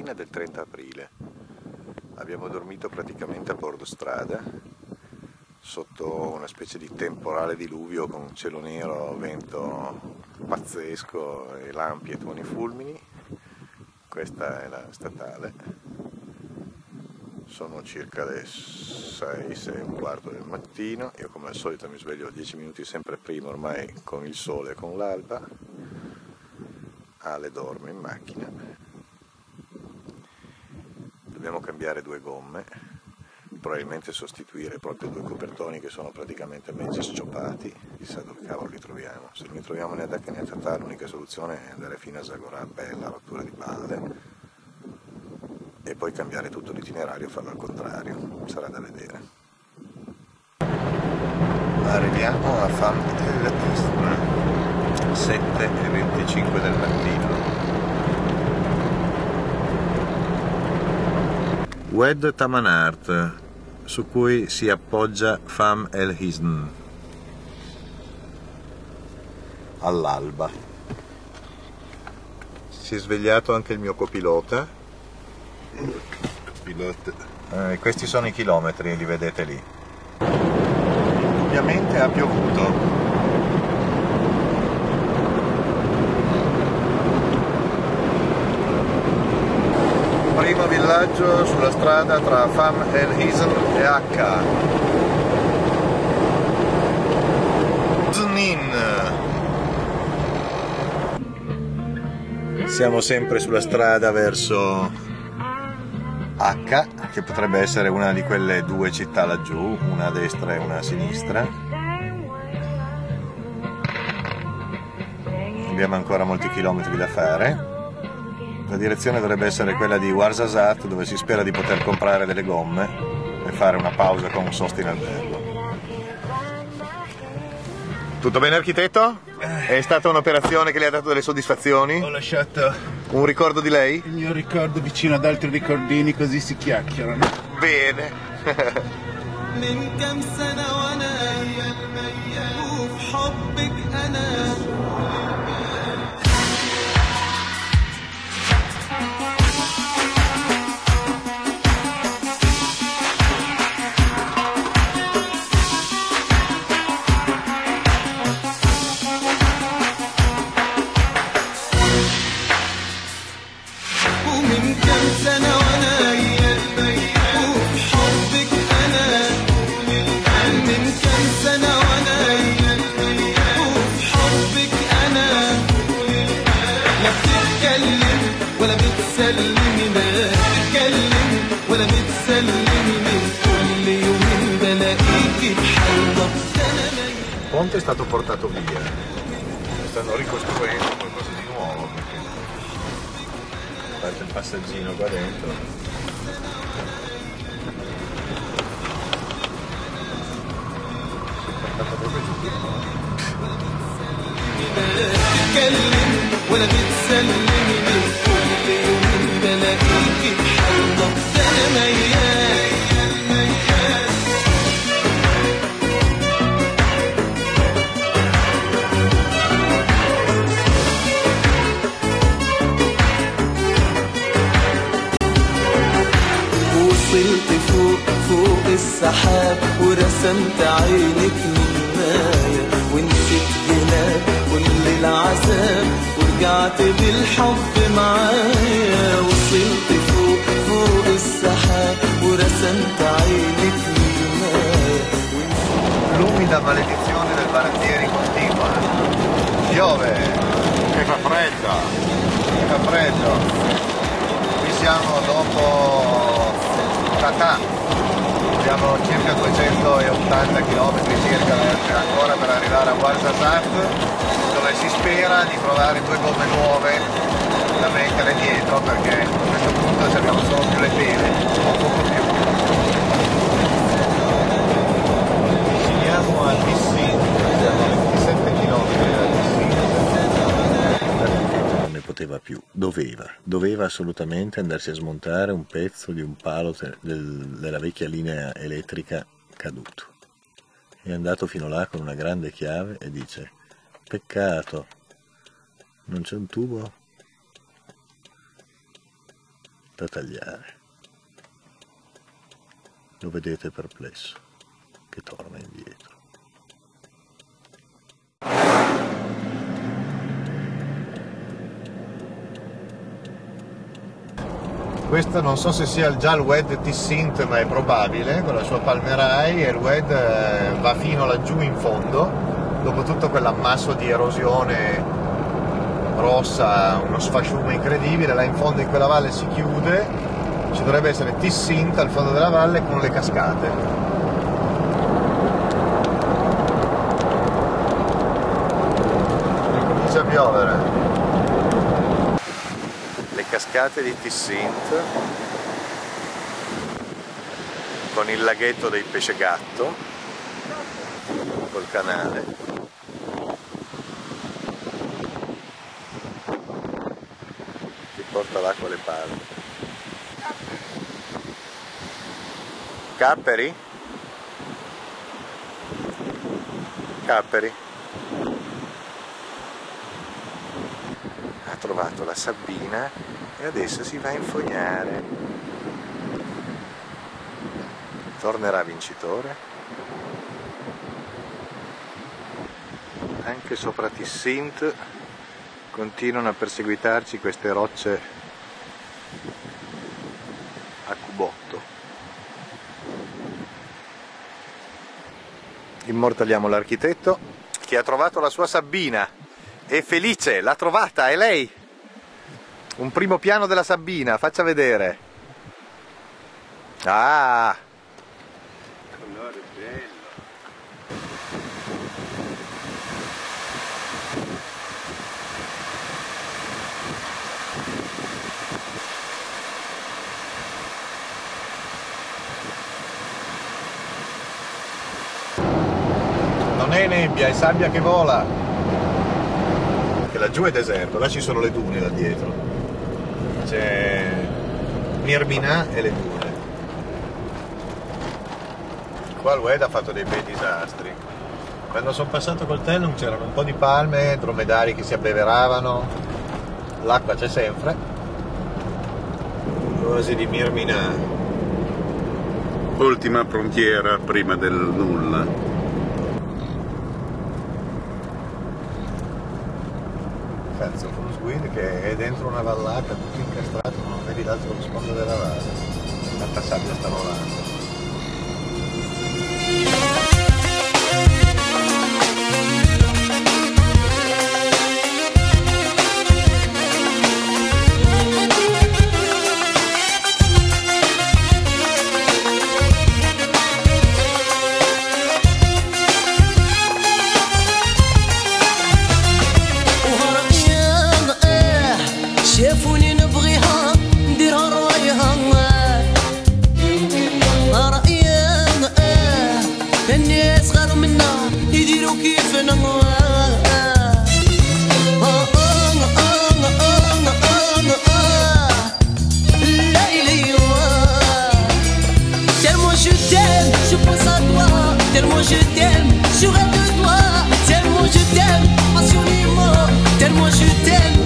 mattina del 30 aprile. Abbiamo dormito praticamente a bordo strada, sotto una specie di temporale diluvio con cielo nero, vento pazzesco e lampi e tuoni fulmini. Questa è la statale. Sono circa le 6, 6 e un quarto del mattino. Io come al solito mi sveglio 10 minuti sempre prima ormai con il sole e con l'alba. Ale dorme in macchina. Dobbiamo cambiare due gomme, probabilmente sostituire proprio due copertoni che sono praticamente mezzi scioppati, chissà dove cavolo li troviamo. Se non li troviamo né a Dacca né a Tatà l'unica soluzione è andare fino a Zagorà, bella rottura di balle, e poi cambiare tutto l'itinerario e farlo al contrario, sarà da vedere. Arriviamo a Fam del Est 7 e 25 del mattino. Wed Tamanart, su cui si appoggia Fam el Hisn. All'alba. Si è svegliato anche il mio copilota. Pilota. Eh, questi sono i chilometri, li vedete lì. Ovviamente ha piovuto, primo villaggio sulla strada tra Fam el Hisn e Akka. Znin. Siamo sempre sulla strada verso H, che potrebbe essere una di quelle due città laggiù, una a destra e una a sinistra. Abbiamo ancora molti chilometri da fare. La direzione dovrebbe essere quella di Warsasat dove si spera di poter comprare delle gomme e fare una pausa con un sosto in albergo. Tutto bene architetto? È stata un'operazione che le ha dato delle soddisfazioni? Ho lasciato Un ricordo di lei? il mio ricordo vicino ad altri ricordini così si chiacchierano. Bene. من كم سنة وانا وفي حبك انا è stato portato via. Stanno ricostruendo qualcosa di nuovo perché parte il passaggino qua dentro. Si è portato proprio giù. بتتكلم ولا بتسلمي من كل يومين بلاقيكي بحلقة ورسمت عينك من مايا ونسيت هناك كل العذاب ورجعت بالحب معايا وصلت فوق فوق السحاب ورسمت عينك من مايا L'umida maledizione del Barattieri continua. Piove, che fa freddo, che fa freddo. Qui siamo dopo Tatà, abbiamo circa 280 km circa ancora per arrivare a Warsazat, dove si spera di trovare due gomme nuove da mettere dietro perché a questo punto abbiamo solo più le pene, o poco più. Siamo a poteva più, doveva, doveva assolutamente andarsi a smontare un pezzo di un palo del- della vecchia linea elettrica caduto. È andato fino là con una grande chiave e dice, peccato, non c'è un tubo? da tagliare. Lo vedete perplesso, che torna indietro. Questo non so se sia già il WED T-Synth, ma è probabile, con la sua palmerai e il WED eh, va fino laggiù in fondo, dopo tutto quell'ammasso di erosione rossa, uno sfasciume incredibile, là in fondo in quella valle si chiude, ci dovrebbe essere T-Synth al fondo della valle con le cascate. Cascate di Tissint con il laghetto dei pesce gatto col canale che porta l'acqua alle palme Capperi? Capperi? ha trovato la sabbina e adesso si va a infognare. Tornerà vincitore? Anche sopra Tissint continuano a perseguitarci queste rocce a cubotto. Immortaliamo l'architetto che ha trovato la sua Sabbina è felice, l'ha trovata, è lei un primo piano della Sabbina, faccia vedere. Ah! Colore bello. Non è nebbia, è sabbia che vola. Perché laggiù è deserto, là ci sono le dune da dietro c'è Mirminà e le dune. Qua l'UED ha fatto dei bei disastri. Quando sono passato col Tellum c'erano un po' di palme, dromedari che si abbeveravano, l'acqua c'è sempre. L'oasi di Mirminà. Ultima frontiera prima del nulla. Guide che è dentro una vallata tutto incastrato, non vedi l'altro sfondo della valle. Tanta sabbia sta volando. je t'aime, je pense à toi, tellement je t'aime, je rêve de toi, tellement je t'aime, passionnément, tellement je t'aime.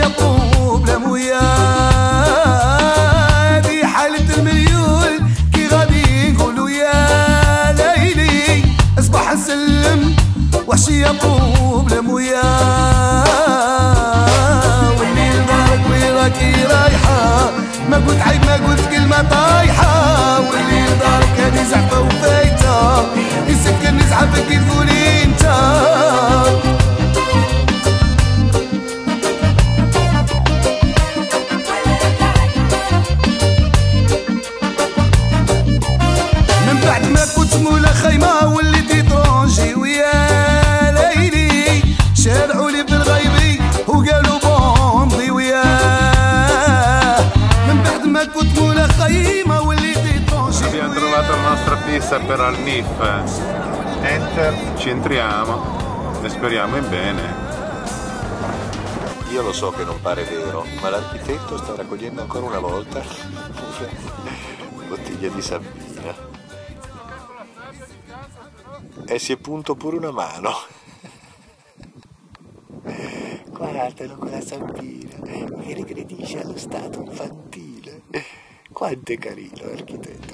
يقوم لمويا في حالة المليون. كي غادي نقولوا يا ليلي أصبح نسلم وحشي يطوب لمويا ويلي دارك ويراكي رايحة. ما قلت عيب ما قلت كلمة طايحة. ويلي دارك هادي زعفة وفايتة. يسكر نزعة فيك تقولي أنت. Pista per al NIF. Enter. Ci entriamo e speriamo in bene. Io lo so che non pare vero, ma l'architetto sta raccogliendo ancora una volta una bottiglia di sabbina. E si è punto pure una mano. Guardalo con la sabbina, che regredisce allo stato infantile. Quanto è carino l'architetto.